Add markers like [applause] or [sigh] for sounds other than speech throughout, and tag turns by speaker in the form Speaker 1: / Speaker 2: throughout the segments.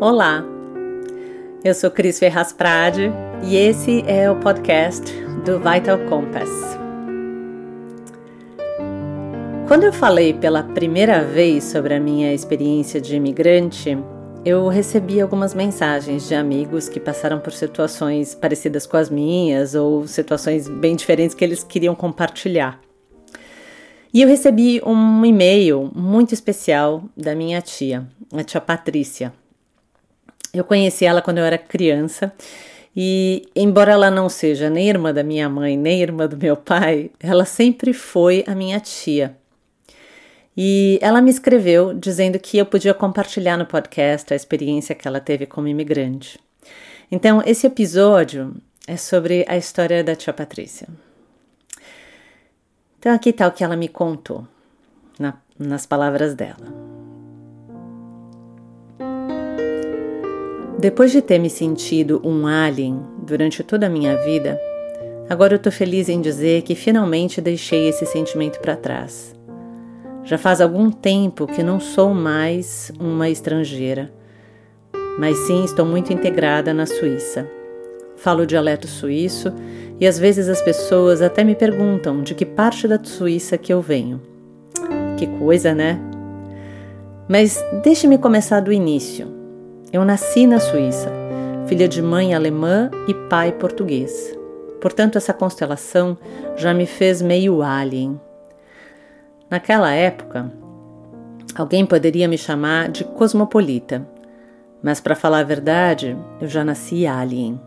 Speaker 1: Olá, eu sou Cris Ferraz Prade e esse é o podcast do Vital Compass. Quando eu falei pela primeira vez sobre a minha experiência de imigrante, eu recebi algumas mensagens de amigos que passaram por situações parecidas com as minhas ou situações bem diferentes que eles queriam compartilhar. E eu recebi um e-mail muito especial da minha tia, a tia Patrícia. Eu conheci ela quando eu era criança e, embora ela não seja nem irmã da minha mãe, nem irmã do meu pai, ela sempre foi a minha tia. E ela me escreveu dizendo que eu podia compartilhar no podcast a experiência que ela teve como imigrante. Então, esse episódio é sobre a história da tia Patrícia. Então, aqui está o que ela me contou, na, nas palavras dela. Depois de ter me sentido um alien durante toda a minha vida, agora eu tô feliz em dizer que finalmente deixei esse sentimento para trás. Já faz algum tempo que não sou mais uma estrangeira, mas sim estou muito integrada na Suíça. Falo o dialeto suíço e às vezes as pessoas até me perguntam de que parte da Suíça que eu venho. Que coisa, né? Mas deixe-me começar do início. Eu nasci na Suíça, filha de mãe alemã e pai português. Portanto, essa constelação já me fez meio alien. Naquela época, alguém poderia me chamar de cosmopolita, mas para falar a verdade, eu já nasci alien.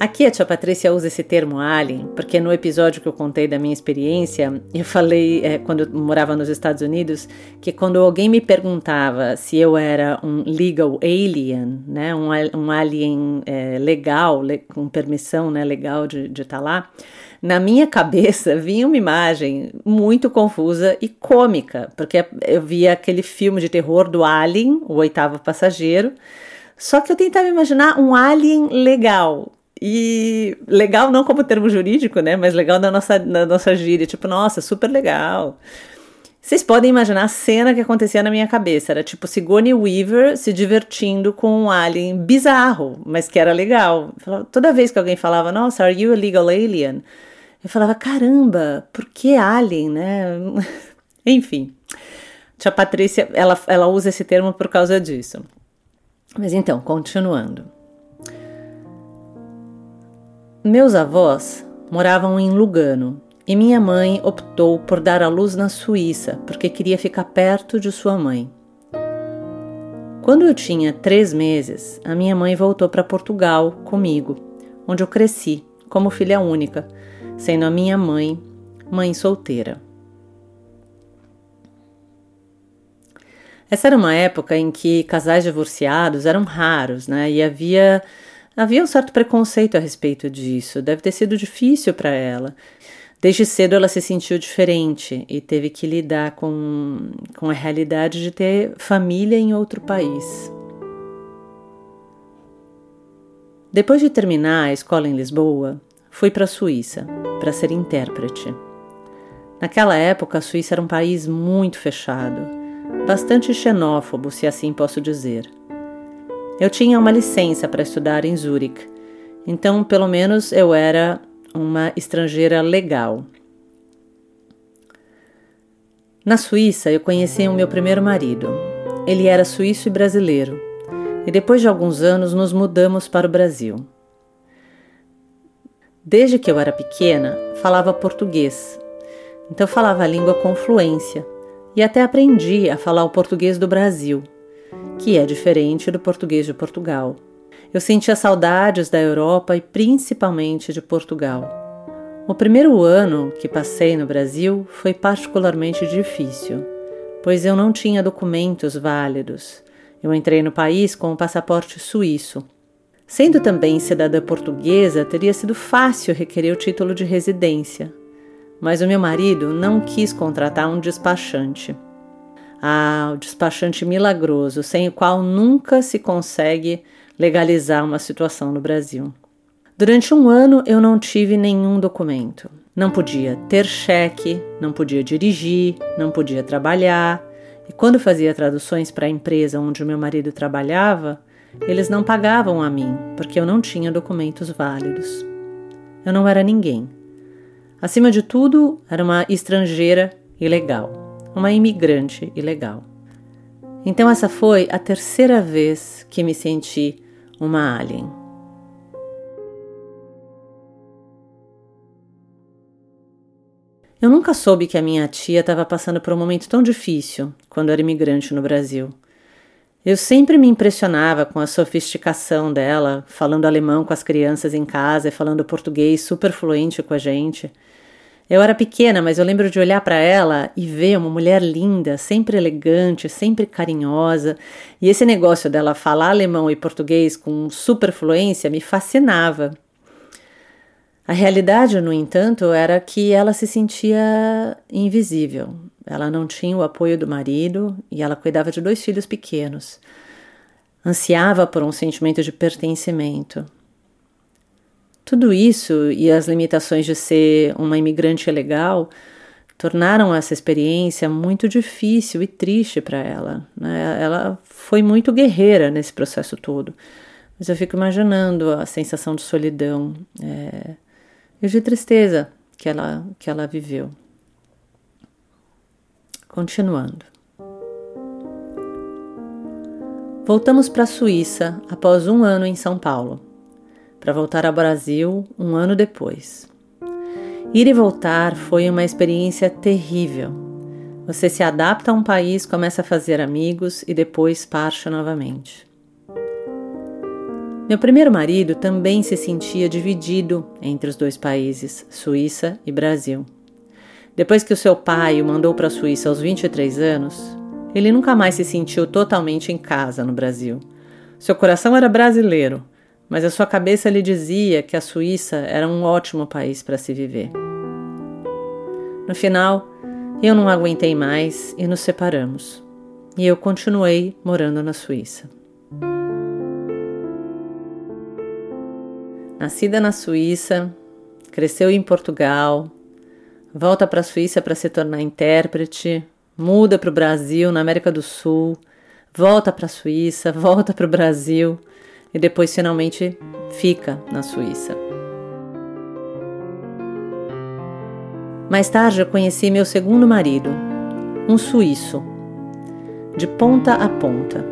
Speaker 1: Aqui a tia Patrícia usa esse termo alien, porque no episódio que eu contei da minha experiência, eu falei, é, quando eu morava nos Estados Unidos, que quando alguém me perguntava se eu era um legal alien, né, um, um alien é, legal, le, com permissão né, legal de estar tá lá, na minha cabeça [laughs] vinha uma imagem muito confusa e cômica, porque eu via aquele filme de terror do Alien, o oitavo passageiro, só que eu tentava imaginar um alien legal, e legal não como termo jurídico, né? Mas legal na nossa, na nossa gíria. Tipo, nossa, super legal. Vocês podem imaginar a cena que acontecia na minha cabeça. Era tipo Sigourney Weaver se divertindo com um alien bizarro, mas que era legal. Toda vez que alguém falava, nossa, are you a legal alien? Eu falava, caramba, por que alien, né? [laughs] Enfim. Tia Patrícia, ela, ela usa esse termo por causa disso. Mas então, continuando. Meus avós moravam em Lugano e minha mãe optou por dar à luz na Suíça porque queria ficar perto de sua mãe. Quando eu tinha três meses, a minha mãe voltou para Portugal comigo, onde eu cresci como filha única, sendo a minha mãe mãe solteira. Essa era uma época em que casais divorciados eram raros, né? E havia Havia um certo preconceito a respeito disso, deve ter sido difícil para ela. Desde cedo ela se sentiu diferente e teve que lidar com, com a realidade de ter família em outro país. Depois de terminar a escola em Lisboa, fui para a Suíça para ser intérprete. Naquela época, a Suíça era um país muito fechado, bastante xenófobo, se assim posso dizer. Eu tinha uma licença para estudar em Zurique, então pelo menos eu era uma estrangeira legal. Na Suíça, eu conheci o meu primeiro marido. Ele era suíço e brasileiro, e depois de alguns anos nos mudamos para o Brasil. Desde que eu era pequena, falava português, então falava a língua com fluência e até aprendi a falar o português do Brasil que é diferente do português de Portugal. Eu sentia saudades da Europa e principalmente de Portugal. O primeiro ano que passei no Brasil foi particularmente difícil, pois eu não tinha documentos válidos. Eu entrei no país com o um passaporte suíço. Sendo também cidadã portuguesa, teria sido fácil requerer o título de residência, mas o meu marido não quis contratar um despachante. Ah, o despachante milagroso, sem o qual nunca se consegue legalizar uma situação no Brasil. Durante um ano eu não tive nenhum documento. Não podia ter cheque, não podia dirigir, não podia trabalhar. E quando fazia traduções para a empresa onde meu marido trabalhava, eles não pagavam a mim porque eu não tinha documentos válidos. Eu não era ninguém. Acima de tudo, era uma estrangeira ilegal, uma imigrante ilegal. Então, essa foi a terceira vez que me senti uma alien. Eu nunca soube que a minha tia estava passando por um momento tão difícil quando era imigrante no Brasil. Eu sempre me impressionava com a sofisticação dela, falando alemão com as crianças em casa e falando português super fluente com a gente. Eu era pequena, mas eu lembro de olhar para ela e ver uma mulher linda, sempre elegante, sempre carinhosa. E esse negócio dela falar alemão e português com super fluência me fascinava. A realidade, no entanto, era que ela se sentia invisível. Ela não tinha o apoio do marido e ela cuidava de dois filhos pequenos. Ansiava por um sentimento de pertencimento. Tudo isso e as limitações de ser uma imigrante legal tornaram essa experiência muito difícil e triste para ela. Né? Ela foi muito guerreira nesse processo todo. Mas eu fico imaginando a sensação de solidão. É e de tristeza que ela, que ela viveu. Continuando. Voltamos para a Suíça após um ano em São Paulo, para voltar ao Brasil um ano depois. Ir e voltar foi uma experiência terrível. Você se adapta a um país, começa a fazer amigos e depois parte novamente. Meu primeiro marido também se sentia dividido entre os dois países, Suíça e Brasil. Depois que o seu pai o mandou para a Suíça aos 23 anos, ele nunca mais se sentiu totalmente em casa no Brasil. Seu coração era brasileiro, mas a sua cabeça lhe dizia que a Suíça era um ótimo país para se viver. No final, eu não aguentei mais e nos separamos. E eu continuei morando na Suíça. Nascida na Suíça, cresceu em Portugal, volta para a Suíça para se tornar intérprete, muda para o Brasil, na América do Sul, volta para a Suíça, volta para o Brasil e depois finalmente fica na Suíça. Mais tarde eu conheci meu segundo marido, um suíço, de ponta a ponta.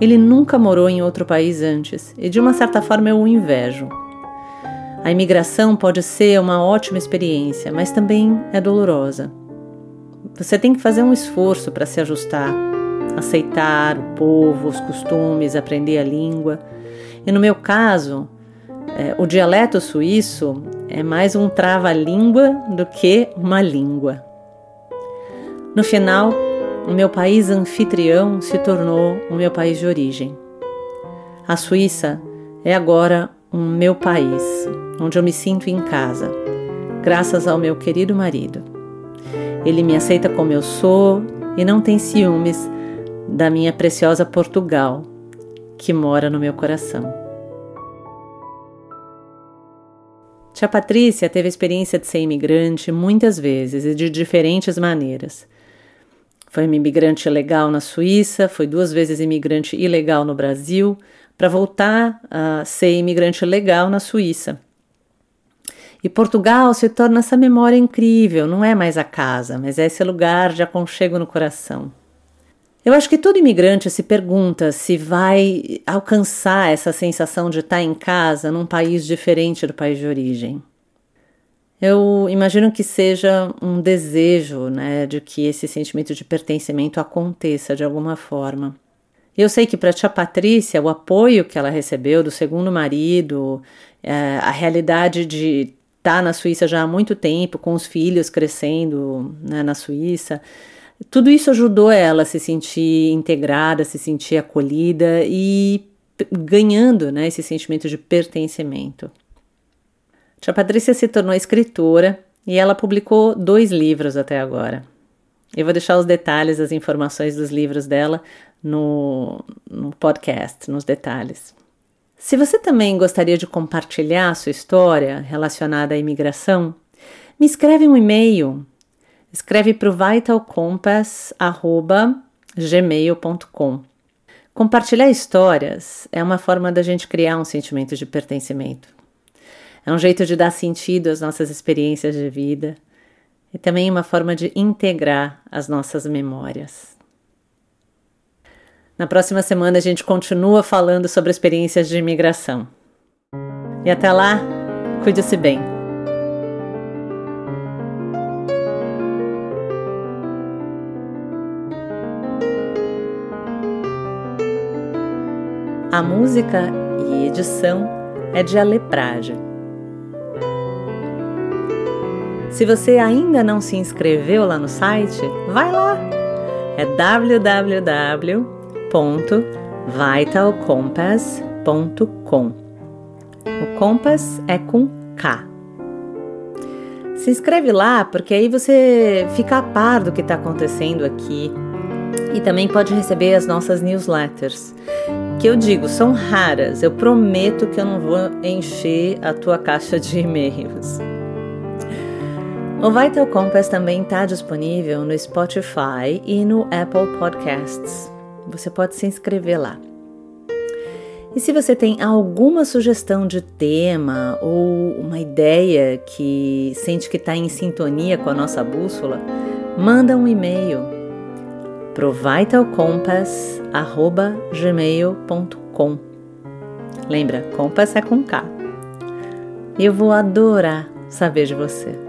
Speaker 1: Ele nunca morou em outro país antes e de uma certa forma eu o invejo. A imigração pode ser uma ótima experiência, mas também é dolorosa. Você tem que fazer um esforço para se ajustar, aceitar o povo, os costumes, aprender a língua. E no meu caso, é, o dialeto suíço é mais um trava-língua do que uma língua. No final, o meu país anfitrião se tornou o meu país de origem. A Suíça é agora um meu país, onde eu me sinto em casa, graças ao meu querido marido. Ele me aceita como eu sou e não tem ciúmes da minha preciosa Portugal, que mora no meu coração. Tia Patrícia teve a experiência de ser imigrante muitas vezes e de diferentes maneiras. Foi uma imigrante legal na Suíça, foi duas vezes imigrante ilegal no Brasil, para voltar a ser imigrante legal na Suíça. E Portugal se torna essa memória incrível, não é mais a casa, mas é esse lugar de aconchego no coração. Eu acho que todo imigrante se pergunta se vai alcançar essa sensação de estar em casa num país diferente do país de origem. Eu imagino que seja um desejo, né, de que esse sentimento de pertencimento aconteça de alguma forma. Eu sei que para a tia Patrícia, o apoio que ela recebeu do segundo marido, é, a realidade de estar tá na Suíça já há muito tempo, com os filhos crescendo né, na Suíça, tudo isso ajudou ela a se sentir integrada, a se sentir acolhida e ganhando né, esse sentimento de pertencimento. Tia Patrícia se tornou escritora e ela publicou dois livros até agora. Eu vou deixar os detalhes, as informações dos livros dela no, no podcast, nos detalhes. Se você também gostaria de compartilhar a sua história relacionada à imigração, me escreve um e-mail. Escreve para o vitalcompass.gmail.com. Compartilhar histórias é uma forma da gente criar um sentimento de pertencimento. É um jeito de dar sentido às nossas experiências de vida e também uma forma de integrar as nossas memórias. Na próxima semana a gente continua falando sobre experiências de imigração. E até lá, cuide-se bem. A música e edição é de Ale Prade. Se você ainda não se inscreveu lá no site, vai lá! É www www.vitalcompass.com. O Compass é com K. Se inscreve lá, porque aí você fica a par do que está acontecendo aqui e também pode receber as nossas newsletters. Que eu digo, são raras, eu prometo que eu não vou encher a tua caixa de e-mails. O Vital Compass também está disponível no Spotify e no Apple Podcasts. Você pode se inscrever lá. E se você tem alguma sugestão de tema ou uma ideia que sente que está em sintonia com a nossa bússola, manda um e-mail pro vitalcompass@gmail.com. Lembra, compass é com K. Eu vou adorar saber de você.